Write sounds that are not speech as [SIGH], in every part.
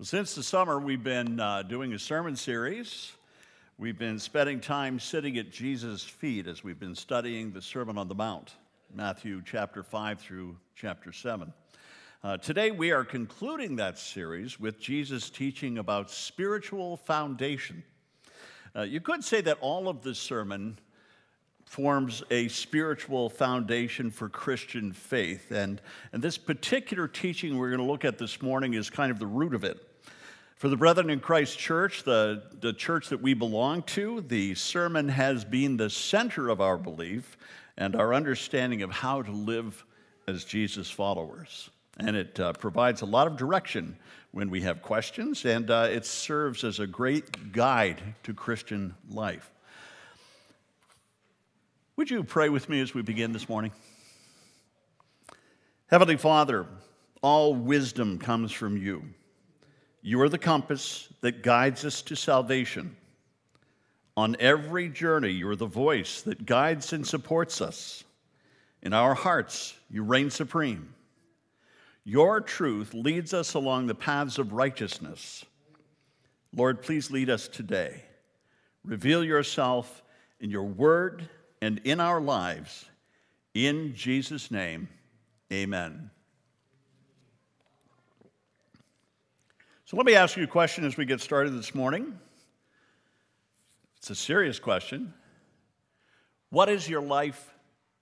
Since the summer, we've been uh, doing a sermon series. We've been spending time sitting at Jesus' feet as we've been studying the Sermon on the Mount, Matthew chapter 5 through chapter 7. Uh, today, we are concluding that series with Jesus teaching about spiritual foundation. Uh, you could say that all of the sermon forms a spiritual foundation for Christian faith. And, and this particular teaching we're going to look at this morning is kind of the root of it. For the Brethren in Christ Church, the, the church that we belong to, the sermon has been the center of our belief and our understanding of how to live as Jesus followers. And it uh, provides a lot of direction when we have questions, and uh, it serves as a great guide to Christian life. Would you pray with me as we begin this morning? Heavenly Father, all wisdom comes from you. You are the compass that guides us to salvation. On every journey, you're the voice that guides and supports us. In our hearts, you reign supreme. Your truth leads us along the paths of righteousness. Lord, please lead us today. Reveal yourself in your word and in our lives. In Jesus' name, amen. So let me ask you a question as we get started this morning. It's a serious question. What is your life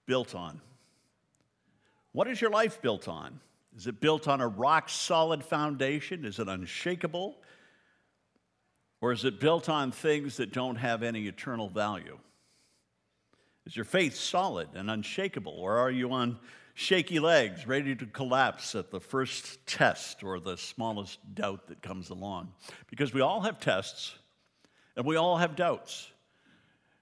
built on? What is your life built on? Is it built on a rock solid foundation? Is it unshakable? Or is it built on things that don't have any eternal value? Is your faith solid and unshakable, or are you on shaky legs, ready to collapse at the first test or the smallest doubt that comes along? Because we all have tests and we all have doubts.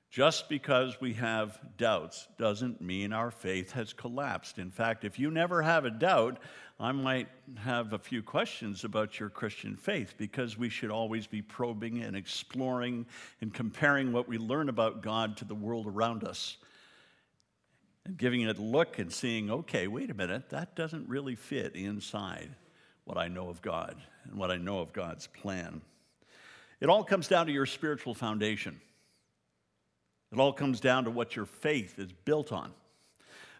Just because we have doubts doesn't mean our faith has collapsed. In fact, if you never have a doubt, I might have a few questions about your Christian faith because we should always be probing and exploring and comparing what we learn about God to the world around us and giving it a look and seeing, okay, wait a minute, that doesn't really fit inside what I know of God and what I know of God's plan. It all comes down to your spiritual foundation. It all comes down to what your faith is built on.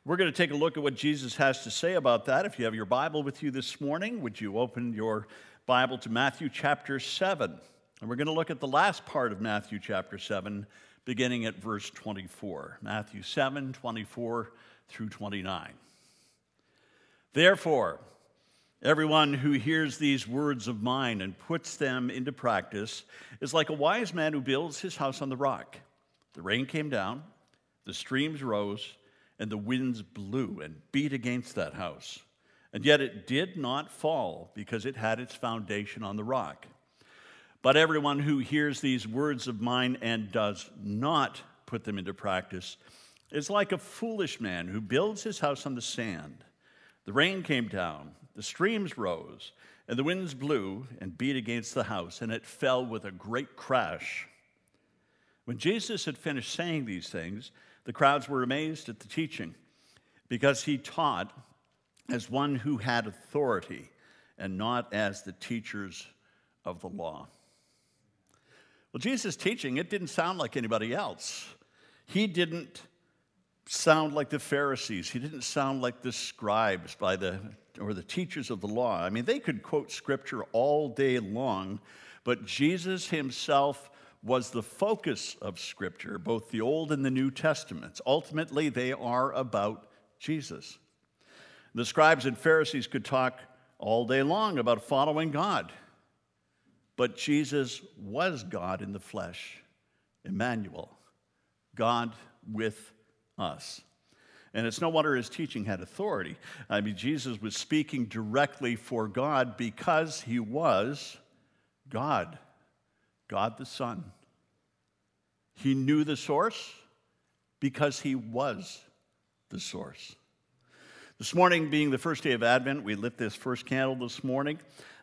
We're going to take a look at what Jesus has to say about that. If you have your Bible with you this morning, would you open your Bible to Matthew chapter 7? And we're going to look at the last part of Matthew chapter 7, beginning at verse 24. Matthew 7, 24 through 29. Therefore, everyone who hears these words of mine and puts them into practice is like a wise man who builds his house on the rock. The rain came down, the streams rose, and the winds blew and beat against that house. And yet it did not fall because it had its foundation on the rock. But everyone who hears these words of mine and does not put them into practice is like a foolish man who builds his house on the sand. The rain came down, the streams rose, and the winds blew and beat against the house, and it fell with a great crash. When Jesus had finished saying these things, the crowds were amazed at the teaching because he taught as one who had authority and not as the teachers of the law. Well, Jesus' teaching, it didn't sound like anybody else. He didn't sound like the Pharisees. He didn't sound like the scribes by the or the teachers of the law. I mean, they could quote scripture all day long, but Jesus himself was the focus of Scripture, both the Old and the New Testaments. Ultimately, they are about Jesus. The scribes and Pharisees could talk all day long about following God, but Jesus was God in the flesh, Emmanuel, God with us. And it's no wonder his teaching had authority. I mean, Jesus was speaking directly for God because he was God. God the Son. He knew the source because he was the source. This morning, being the first day of Advent, we lit this first candle this morning,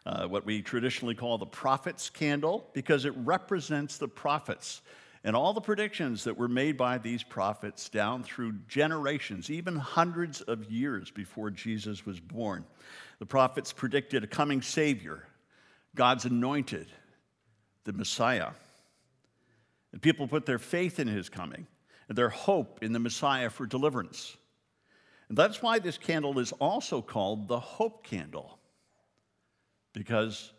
uh, what we traditionally call the prophet's candle, because it represents the prophets and all the predictions that were made by these prophets down through generations, even hundreds of years before Jesus was born. The prophets predicted a coming Savior, God's anointed, the Messiah. And people put their faith in his coming and their hope in the Messiah for deliverance. And that's why this candle is also called the hope candle, because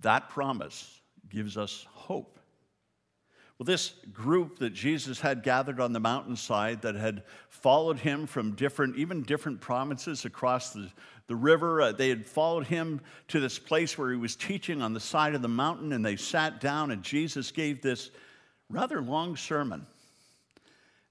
that promise gives us hope. Well, this group that Jesus had gathered on the mountainside that had followed him from different, even different provinces across the, the river, uh, they had followed him to this place where he was teaching on the side of the mountain, and they sat down, and Jesus gave this rather long sermon.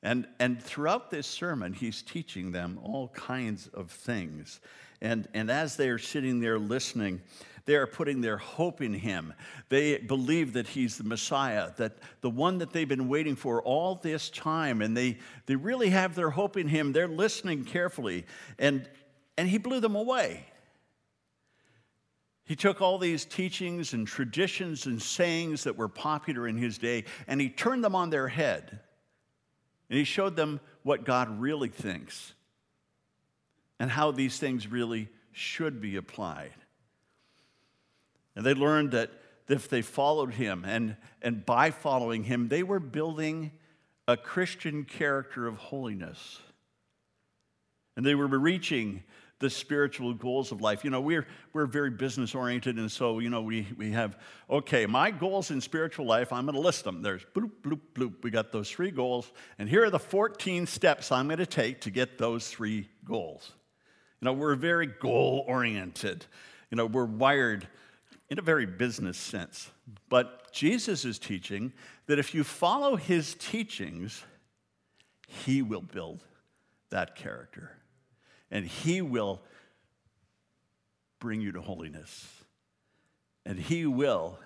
And, and throughout this sermon, he's teaching them all kinds of things. And, and as they are sitting there listening, they are putting their hope in him. They believe that he's the Messiah, that the one that they've been waiting for all this time, and they, they really have their hope in him. They're listening carefully, and, and he blew them away. He took all these teachings and traditions and sayings that were popular in his day, and he turned them on their head. And he showed them what God really thinks and how these things really should be applied. And they learned that if they followed him, and, and by following him, they were building a Christian character of holiness. And they were reaching the spiritual goals of life. You know, we're, we're very business oriented, and so, you know, we, we have, okay, my goals in spiritual life, I'm going to list them. There's bloop, bloop, bloop. We got those three goals, and here are the 14 steps I'm going to take to get those three goals. You know, we're very goal oriented. You know, we're wired in a very business sense. But Jesus is teaching that if you follow his teachings, he will build that character and he will bring you to holiness. And he will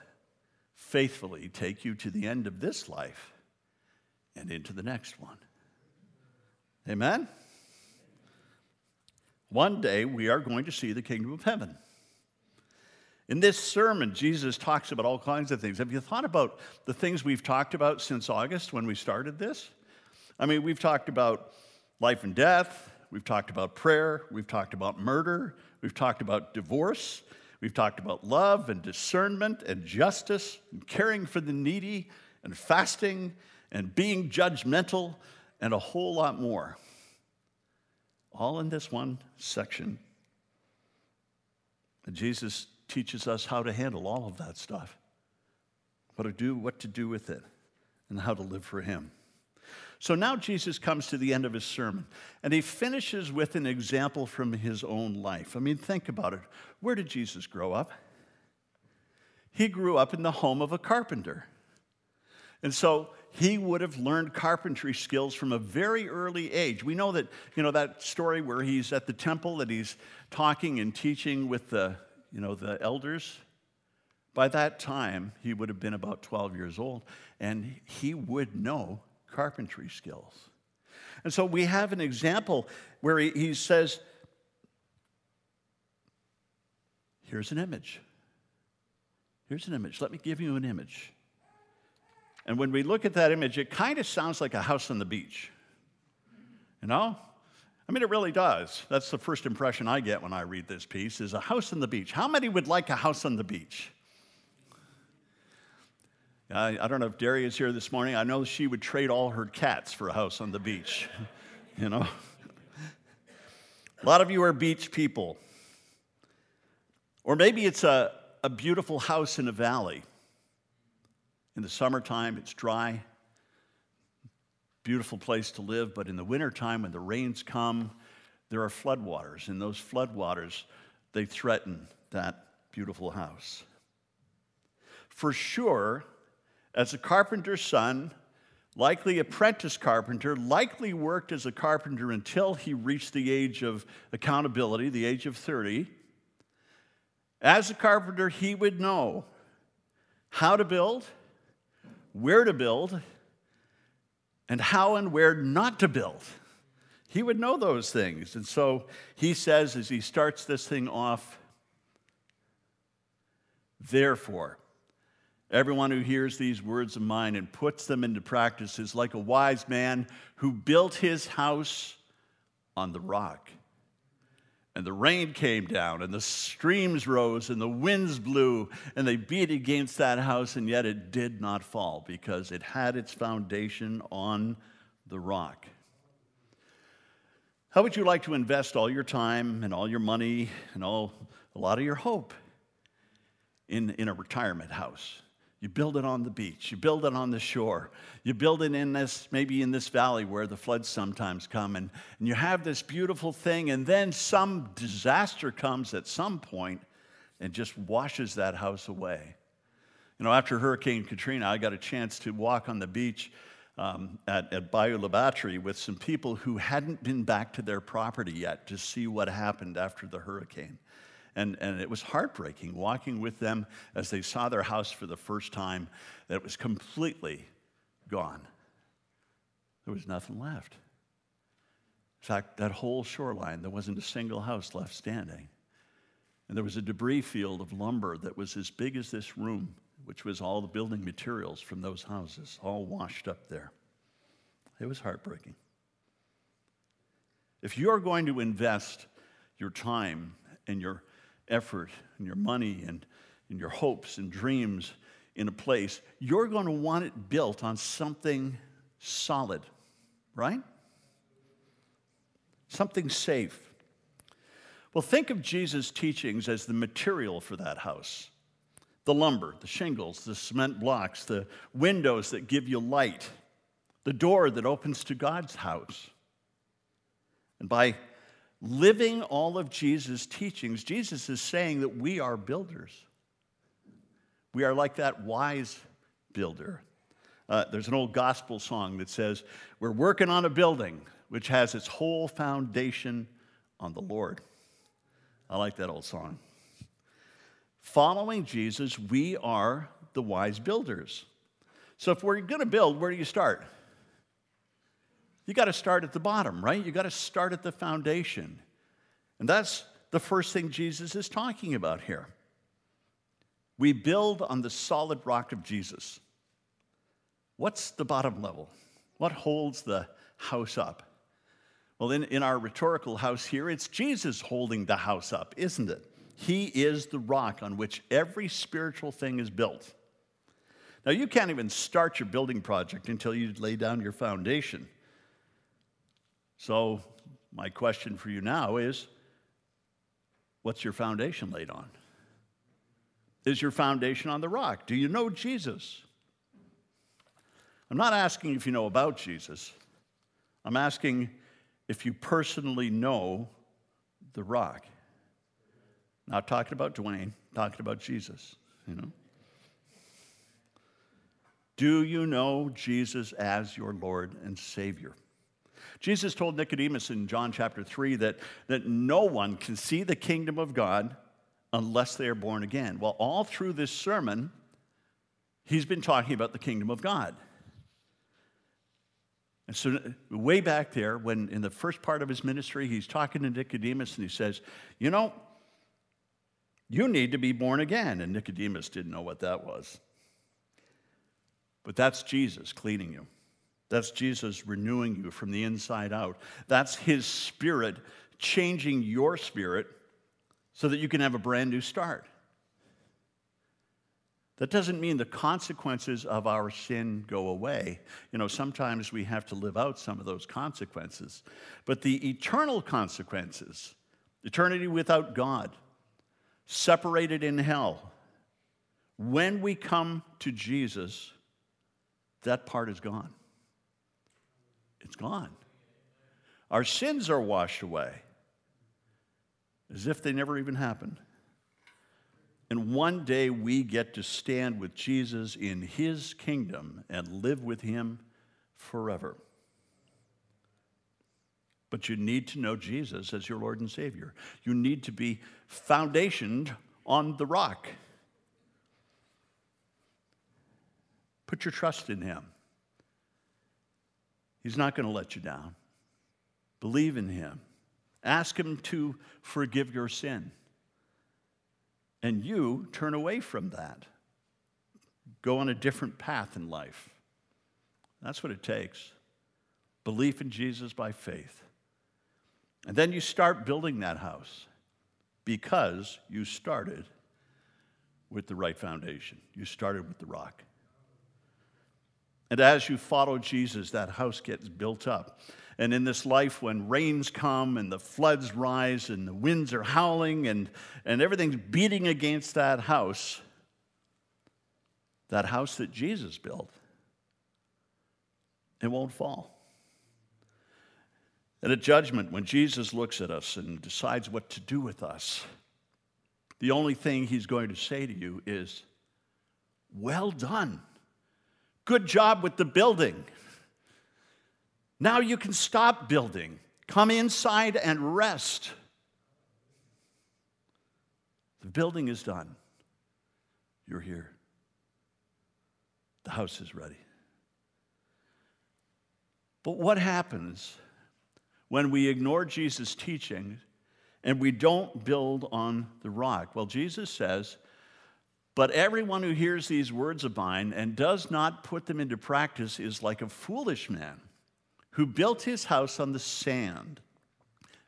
faithfully take you to the end of this life and into the next one. Amen? One day we are going to see the kingdom of heaven. In this sermon, Jesus talks about all kinds of things. Have you thought about the things we've talked about since August when we started this? I mean, we've talked about life and death, we've talked about prayer, we've talked about murder, we've talked about divorce, we've talked about love and discernment and justice and caring for the needy and fasting and being judgmental and a whole lot more. All in this one section. And Jesus teaches us how to handle all of that stuff, what to do, what to do with it, and how to live for Him. So now Jesus comes to the end of his sermon, and he finishes with an example from his own life. I mean, think about it. Where did Jesus grow up? He grew up in the home of a carpenter. And so he would have learned carpentry skills from a very early age. We know that, you know, that story where he's at the temple, that he's talking and teaching with the you know, the elders. By that time, he would have been about 12 years old, and he would know carpentry skills. And so we have an example where he, he says, Here's an image. Here's an image. Let me give you an image. And when we look at that image, it kind of sounds like a house on the beach. You know? I mean, it really does. That's the first impression I get when I read this piece is a house on the beach. How many would like a house on the beach? I, I don't know if Derry is here this morning. I know she would trade all her cats for a house on the beach, [LAUGHS] you know? a lot of you are beach people. Or maybe it's a, a beautiful house in a valley. In the summertime, it's dry, beautiful place to live, but in the wintertime, when the rains come, there are floodwaters, and those floodwaters, they threaten that beautiful house. For sure, as a carpenter's son, likely apprentice carpenter, likely worked as a carpenter until he reached the age of accountability, the age of 30. As a carpenter, he would know how to build, where to build, and how and where not to build. He would know those things. And so he says, as he starts this thing off, therefore, everyone who hears these words of mine and puts them into practice is like a wise man who built his house on the rock. And the rain came down, and the streams rose, and the winds blew, and they beat against that house, and yet it did not fall because it had its foundation on the rock. How would you like to invest all your time and all your money and all, a lot of your hope in, in a retirement house? You build it on the beach. You build it on the shore. You build it in this, maybe in this valley where the floods sometimes come. And, and you have this beautiful thing, and then some disaster comes at some point and just washes that house away. You know, after Hurricane Katrina, I got a chance to walk on the beach um, at, at Bayou La Batre with some people who hadn't been back to their property yet to see what happened after the hurricane. And, and it was heartbreaking walking with them as they saw their house for the first time, that it was completely gone. There was nothing left. In fact, that whole shoreline, there wasn't a single house left standing. And there was a debris field of lumber that was as big as this room, which was all the building materials from those houses, all washed up there. It was heartbreaking. If you're going to invest your time and your effort and your money and, and your hopes and dreams in a place, you're going to want it built on something solid, right? Something safe. Well, think of Jesus' teachings as the material for that house the lumber, the shingles, the cement blocks, the windows that give you light, the door that opens to God's house. And by living all of Jesus' teachings, Jesus is saying that we are builders. We are like that wise builder. Uh, there's an old gospel song that says, We're working on a building which has its whole foundation on the Lord. I like that old song. Following Jesus, we are the wise builders. So if we're going to build, where do you start? You got to start at the bottom, right? You got to start at the foundation. And that's the first thing Jesus is talking about here. We build on the solid rock of Jesus. What's the bottom level? What holds the house up? Well, in, in our rhetorical house here, it's Jesus holding the house up, isn't it? He is the rock on which every spiritual thing is built. Now, you can't even start your building project until you lay down your foundation. So, my question for you now is what's your foundation laid on? Is your foundation on the rock? Do you know Jesus? I'm not asking if you know about Jesus. I'm asking if you personally know the rock. Not talking about Dwayne, talking about Jesus, you know. Do you know Jesus as your Lord and Savior? Jesus told Nicodemus in John chapter 3 that, that no one can see the kingdom of God unless they are born again. Well, all through this sermon, he's been talking about the kingdom of God. And so, way back there, when in the first part of his ministry, he's talking to Nicodemus and he says, You know, you need to be born again. And Nicodemus didn't know what that was. But that's Jesus cleaning you. That's Jesus renewing you from the inside out. That's His Spirit changing your spirit so that you can have a brand new start. That doesn't mean the consequences of our sin go away. You know, sometimes we have to live out some of those consequences. But the eternal consequences, eternity without God, separated in hell, when we come to Jesus, that part is gone it's gone. Our sins are washed away as if they never even happened. And one day we get to stand with Jesus in his kingdom and live with him forever. But you need to know Jesus as your Lord and Savior. You need to be foundationed on the rock. Put your trust in him. He's not going to let you down. Believe in Him. Ask Him to forgive your sin. And you turn away from that. Go on a different path in life. That's what it takes belief in Jesus by faith. And then you start building that house. because you started with the right foundation. You started with the rock. And as you follow Jesus, that house gets built up. And in this life, when rains come and the floods rise and the winds are howling and, and everything's beating against that house, that house that Jesus built, it won't fall. And at judgment, when Jesus looks at us and decides what to do with us, the only thing he's going to say to you is, Well done. Good job with the building. Now you can stop building. Come inside and rest. The building is done. You're here. The house is ready. But what happens when we ignore Jesus' teaching and we don't build on the rock? Well, Jesus says, But everyone who hears these words of mine and does not put them into practice is like a foolish man who built his house on the sand.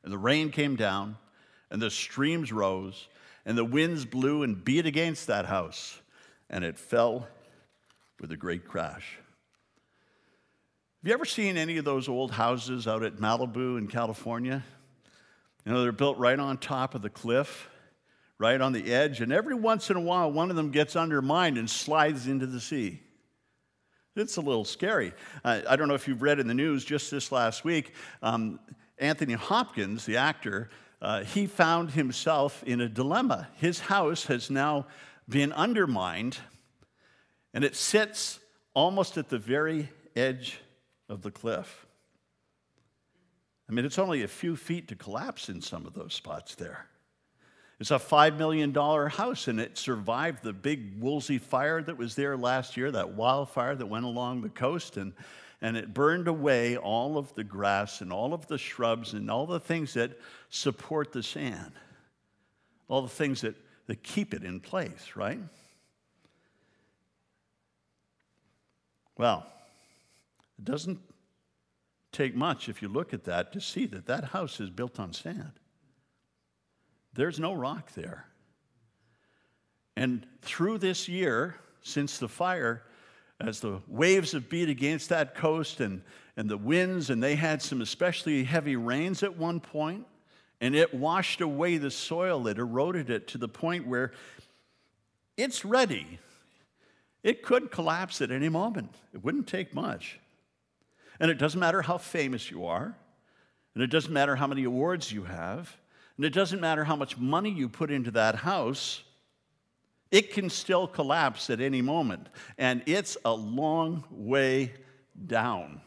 And the rain came down, and the streams rose, and the winds blew and beat against that house, and it fell with a great crash. Have you ever seen any of those old houses out at Malibu in California? You know, they're built right on top of the cliff, right on the edge, and every once in a while, one of them gets undermined and slides into the sea. It's a little scary. I don't know if you've read in the news just this last week, um, Anthony Hopkins, the actor, uh, he found himself in a dilemma. His house has now been undermined, and it sits almost at the very edge of the cliff. I mean, it's only a few feet to collapse in some of those spots there. It's a $5 million house, and it survived the big Woolsey fire that was there last year, that wildfire that went along the coast, and, and it burned away all of the grass and all of the shrubs and all the things that support the sand, all the things that, that keep it in place, right? Well, it doesn't take much if you look at that to see that that house is built on sand. There's no rock there. And through this year, since the fire, as the waves have beat against that coast and, and the winds, and they had some especially heavy rains at one point, and it washed away the soil, it eroded it to the point where it's ready. It could collapse at any moment. It wouldn't take much. And it doesn't matter how famous you are, and it doesn't matter how many awards you have, and it doesn't matter how much money you put into that house, it can still collapse at any moment. And it's a long way down.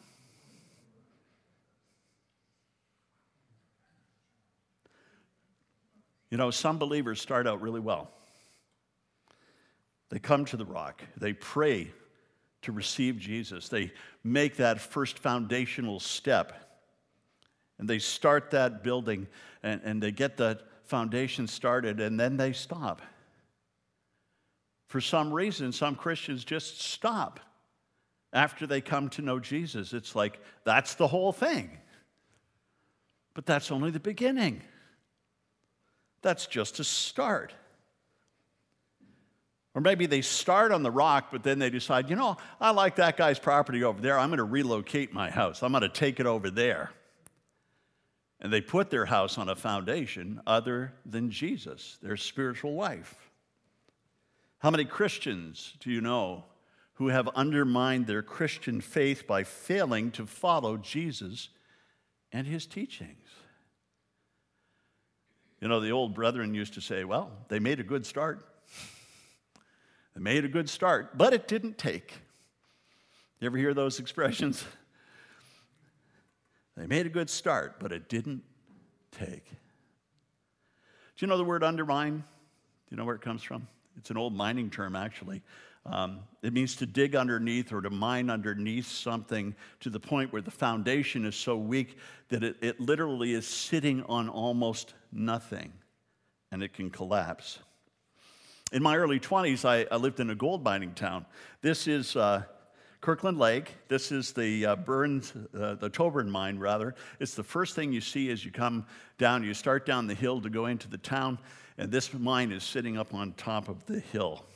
You know, some believers start out really well. They come to the rock, they pray to receive Jesus. They make that first foundational step and they start that building and, and they get the foundation started and then they stop. For some reason, some Christians just stop after they come to know Jesus. It's like that's the whole thing. But that's only the beginning. That's just a start. Or maybe they start on the rock, but then they decide, you know, I like that guy's property over there. I'm going to relocate my house. I'm going to take it over there. And they put their house on a foundation other than Jesus, their spiritual life. How many Christians do you know who have undermined their Christian faith by failing to follow Jesus and his teachings? You know, the old brethren used to say, well, they made a good start. They made a good start, but it didn't take. You ever hear those [LAUGHS] expressions? They made a good start, but it didn't take. Do you know the word undermine? Do you know where it comes from? It's an old mining term, actually. Um, it means to dig underneath or to mine underneath something to the point where the foundation is so weak that it, it literally is sitting on almost nothing and it can collapse. In my early 20s, I, I lived in a gold mining town. This is uh, Kirkland Lake, this is the uh, Burns, uh, the mine, rather. It's the first thing you see as you come down. You start down the hill to go into the town, and this mine is sitting up on top of the hill.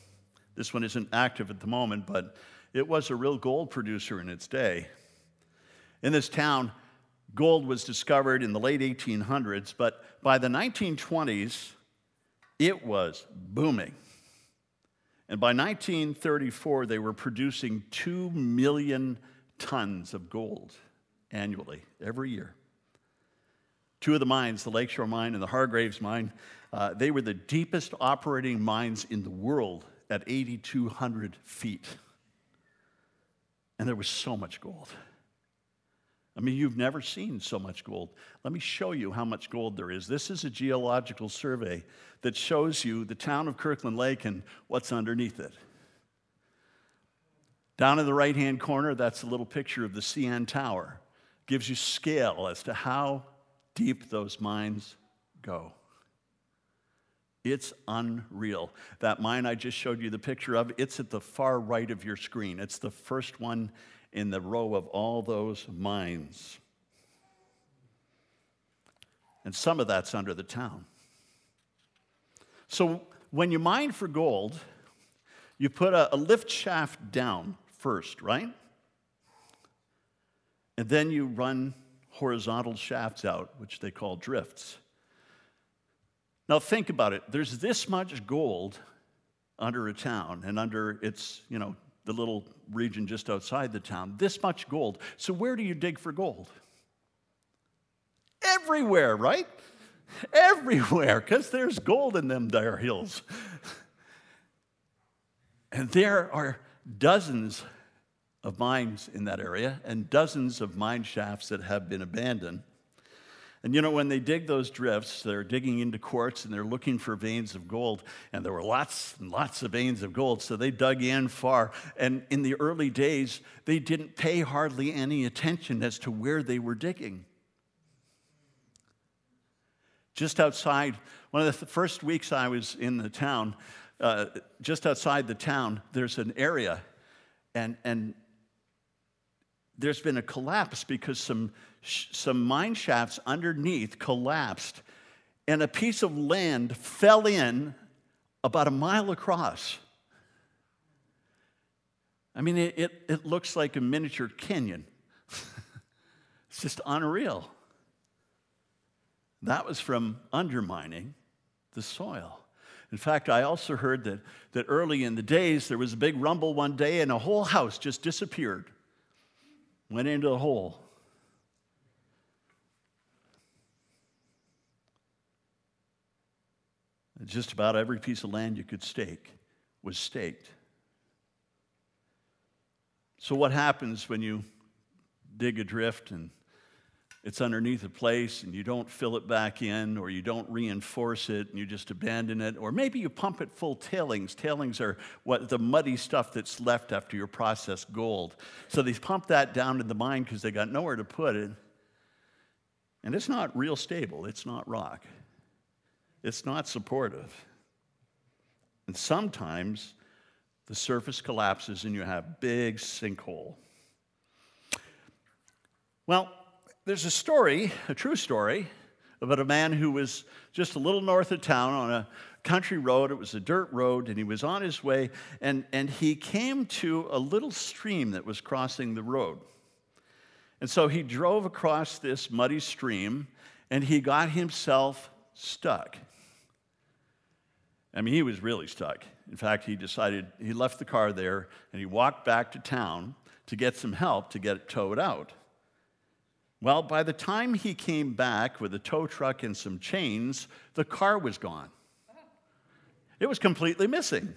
This one isn't active at the moment, but it was a real gold producer in its day. In this town, gold was discovered in the late 1800s, but by the 1920s, it was booming. And by 1934, they were producing 2 million tons of gold annually, every year. Two of the mines, the Lakeshore Mine and the Hargreaves Mine, uh, they were the deepest operating mines in the world at 8,200 feet. And there was so much gold. I mean, you've never seen so much gold. Let me show you how much gold there is. This is a geological survey that shows you the town of Kirkland Lake and what's underneath it. Down in the right hand corner, that's a little picture of the CN Tower. Gives you scale as to how deep those mines go. It's unreal. That mine I just showed you the picture of, it's at the far right of your screen. It's the first one in the row of all those mines. And some of that's under the town. So when you mine for gold, you put a, a lift shaft down first, right? And then you run horizontal shafts out, which they call drifts. Now think about it. There's this much gold under a town and under its, you know, the little region just outside the town. This much gold. So where do you dig for gold? Everywhere, right? Everywhere, because there's gold in them dire hills. And there are dozens of mines in that area and dozens of mine shafts that have been abandoned. And you know, when they dig those drifts, they're digging into quartz and they're looking for veins of gold. And there were lots and lots of veins of gold, so they dug in far. And in the early days, they didn't pay hardly any attention as to where they were digging. Just outside, one of the first weeks I was in the town, uh, just outside the town, there's an area, and, and there's been a collapse because some some mine shafts underneath collapsed, and a piece of land fell in about a mile across. I mean, it, it, it looks like a miniature canyon. [LAUGHS] it's just unreal. That was from undermining the soil. In fact, I also heard that, that early in the days there was a big rumble one day and a whole house just disappeared, went into the hole. Just about every piece of land you could stake was staked. So, what happens when you dig a drift and it's underneath a place and you don't fill it back in or you don't reinforce it and you just abandon it. Or maybe you pump it full tailings. Tailings are what the muddy stuff that's left after you process gold. So they pump that down in the mine because they got nowhere to put it. And it's not real stable. It's not rock. It's not supportive. And sometimes the surface collapses and you have big sinkhole. Well, there's a story, a true story, about a man who was just a little north of town on a country road. It was a dirt road, and he was on his way, and, and he came to a little stream that was crossing the road. And so he drove across this muddy stream, and he got himself stuck. I mean, he was really stuck. In fact, he decided he left the car there and he walked back to town to get some help to get it towed out. Well, by the time he came back with a tow truck and some chains, the car was gone. It was completely missing.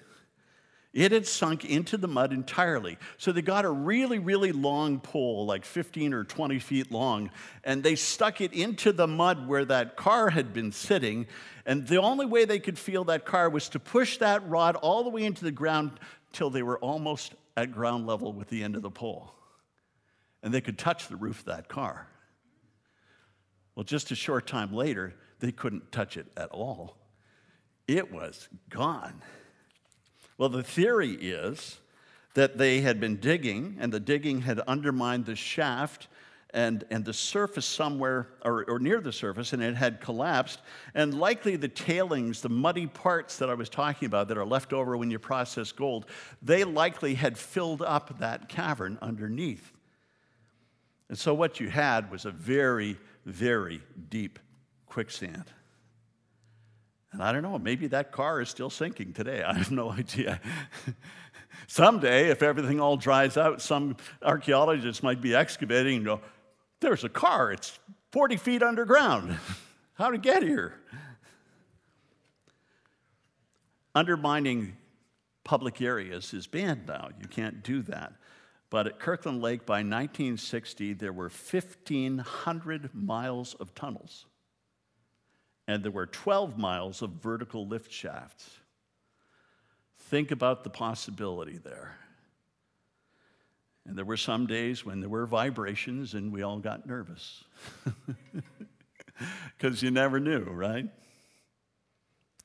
It had sunk into the mud entirely. So they got a really, really long pole, like 15 or 20 feet long, and they stuck it into the mud where that car had been sitting. And the only way they could feel that car was to push that rod all the way into the ground till they were almost at ground level with the end of the pole. And they could touch the roof of that car. Well, just a short time later, they couldn't touch it at all. It was gone. Well, the theory is that they had been digging, and the digging had undermined the shaft and, and the surface somewhere, or, or near the surface, and it had collapsed. And likely the tailings, the muddy parts that I was talking about that are left over when you process gold, they likely had filled up that cavern underneath. And so what you had was a very, very deep quicksand. And I don't know, maybe that car is still sinking today. [LAUGHS] I have no idea. [LAUGHS] Someday, if everything all dries out, some archaeologists might be excavating and go, there's a car, it's 40 feet underground. [LAUGHS] How to get here? Undermining public areas is banned now. You can't do that. But at Kirkland Lake by 1960, there were 1,500 miles of tunnels, and there were 12 miles of vertical lift shafts. Think about the possibility there. And there were some days when there were vibrations and we all got nervous. [LAUGHS] Because you never knew, right?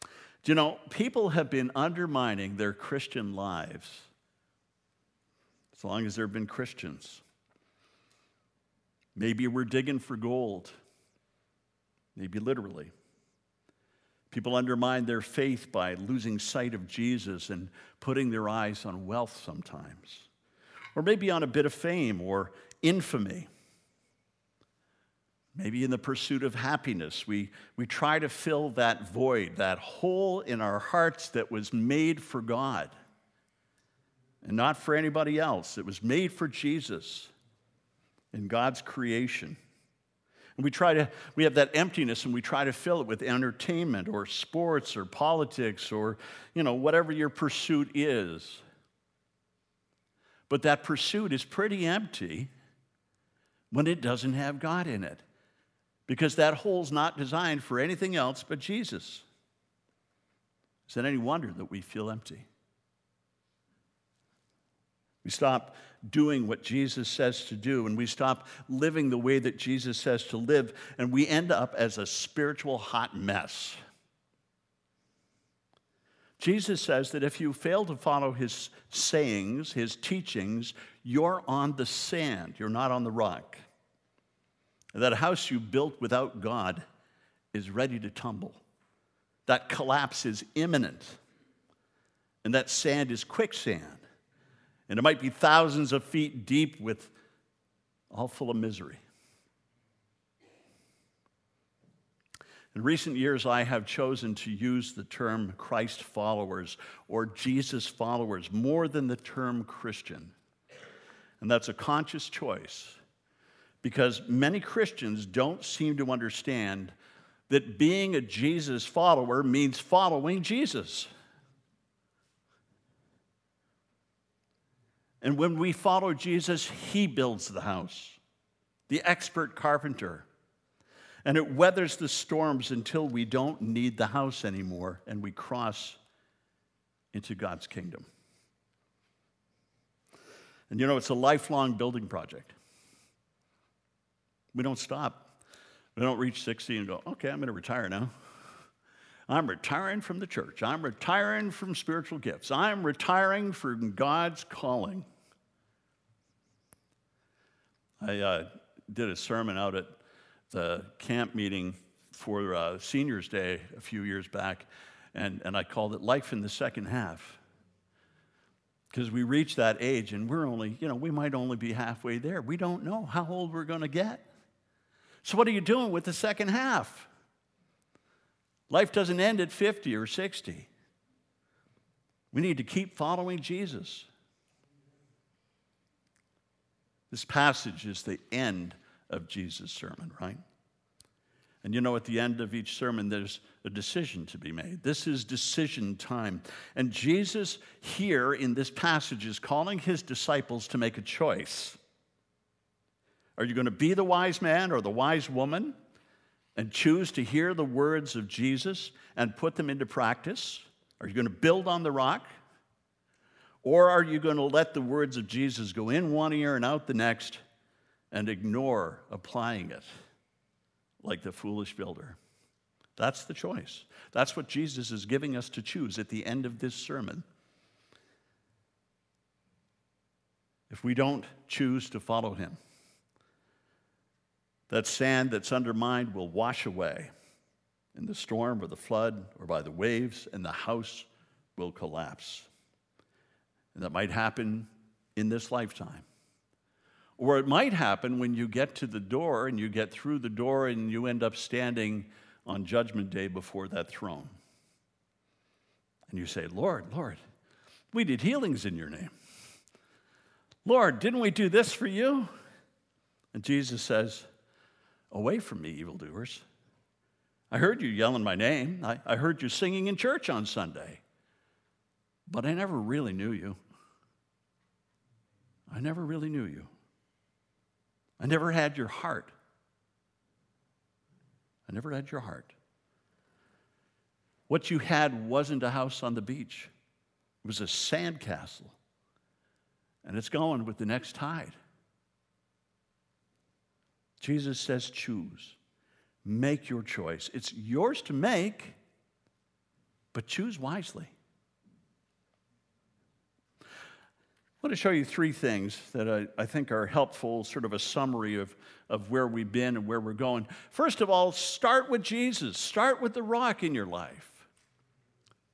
Do you know, people have been undermining their Christian lives long as there have been Christians. Maybe we're digging for gold, maybe literally. People undermine their faith by losing sight of Jesus and putting their eyes on wealth sometimes or maybe on a bit of fame or infamy. Maybe in the pursuit of happiness, we, we try to fill that void, that hole in our hearts that was made for God and not for anybody else. It was made for Jesus in God's creation. And we try to, we have that emptiness and we try to fill it with entertainment or sports or politics or, you know, whatever your pursuit is. But that pursuit is pretty empty when it doesn't have God in it. Because that hole's not designed for anything else but Jesus. Is it any wonder that we feel empty? We stop doing what Jesus says to do, and we stop living the way that Jesus says to live, and we end up as a spiritual hot mess. Jesus says that if you fail to follow his sayings, his teachings, you're on the sand, you're not on the rock. That house you built without God is ready to tumble. That collapse is imminent. And that sand is quicksand. And it might be thousands of feet deep with all full of misery. In recent years, I have chosen to use the term Christ followers or Jesus followers more than the term Christian. And that's a conscious choice because many Christians don't seem to understand that being a Jesus follower means following Jesus. And when we follow Jesus, He builds the house, the expert carpenter and it weathers the storms until we don't need the house anymore and we cross into God's kingdom. And you know, it's a lifelong building project. We don't stop. We don't reach 60 and go, okay, I'm going to retire now. I'm retiring from the church. I'm retiring from spiritual gifts. I'm retiring from God's calling. I uh, did a sermon out at the camp meeting for uh, Seniors Day a few years back, and, and I called it Life in the Second Half. Because we reach that age and we're only, you know, we might only be halfway there. We don't know how old we're going to get. So, what are you doing with the second half? Life doesn't end at 50 or 60. We need to keep following Jesus. This passage is the end of Jesus' sermon, right? And you know, at the end of each sermon, there's a decision to be made. This is decision time. And Jesus, here in this passage, is calling his disciples to make a choice. Are you going to be the wise man or the wise woman and choose to hear the words of Jesus and put them into practice? Are you going to build on the rock? Or are you going to let the words of Jesus go in one ear and out the next and ignore applying it like the foolish builder. That's the choice. That's what Jesus is giving us to choose at the end of this sermon. if we don't choose to follow him. That sand that's undermined will wash away in the storm or the flood or by the waves, and the house will collapse. And that might happen in this lifetime. Or it might happen when you get to the door and you get through the door and you end up standing on Judgment Day before that throne. And you say, Lord, Lord, we did healings in your name. Lord, didn't we do this for you? And Jesus says, Away from me, evildoers. I heard you yelling my name. I, I heard you singing in church on Sunday. But I never really knew you. I never really knew you. I never had your heart. I never had your heart. What you had wasn't a house on the beach, it was a sandcastle. And it's going with the next tide. Jesus says, choose. Make your choice. It's yours to make, but choose wisely. I want to show you three things that I, I, think are helpful, sort of a summary of, of where we've been and where we're going. First of all, start with Jesus. Start with the rock in your life.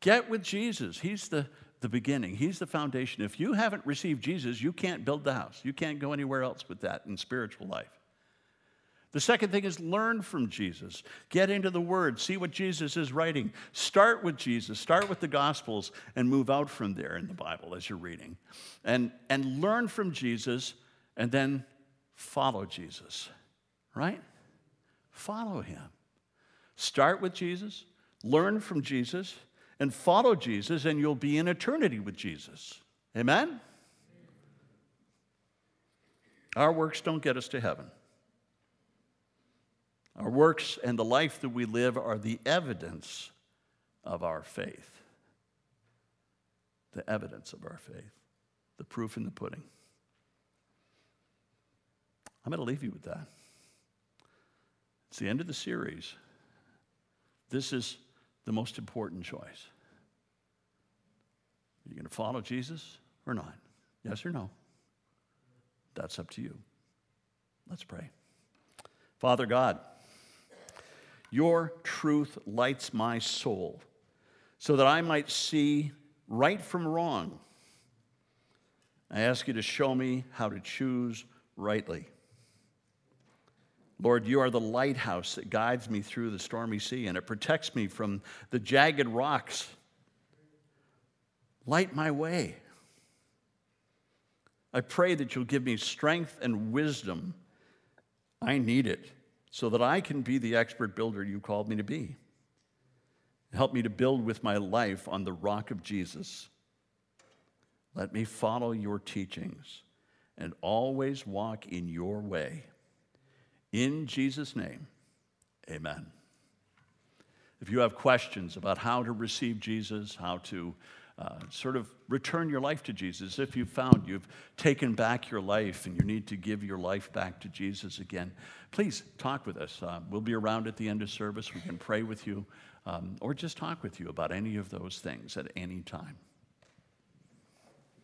Get with Jesus. He's the, the beginning, He's the foundation. If you haven't received Jesus, you can't build the house. You can't go anywhere else with that in spiritual life. The second thing is learn from Jesus. Get into the Word, see what Jesus is writing. Start with Jesus, start with the Gospels, and move out from there in the Bible as you're reading. And, and learn from Jesus, and then follow Jesus, right? Follow Him. Start with Jesus, learn from Jesus, and follow Jesus, and you'll be in eternity with Jesus. Amen? Our works don't get us to heaven. Our works and the life that we live are the evidence of our faith. The evidence of our faith, the proof in the pudding. I'm going to leave you with that. It's the end of the series. This is the most important choice. Are you going to follow Jesus or not? Yes or no? That's up to you. Let's pray. Father God, your truth lights my soul so that I might see right from wrong. I ask you to show me how to choose rightly. Lord, you are the lighthouse that guides me through the stormy sea and it protects me from the jagged rocks. Light my way. I pray that you'll give me strength and wisdom. I need it so that I can be the expert builder you called me to be. Help me to build with my life on the rock of Jesus. Let me follow your teachings and always walk in your way. In Jesus' name, amen. If you have questions about how to receive Jesus, how to uh, sort of return your life to Jesus. If you've found you've taken back your life and you need to give your life back to Jesus again, please talk with us. Uh, we'll be around at the end of service. We can pray with you um, or just talk with you about any of those things at any time.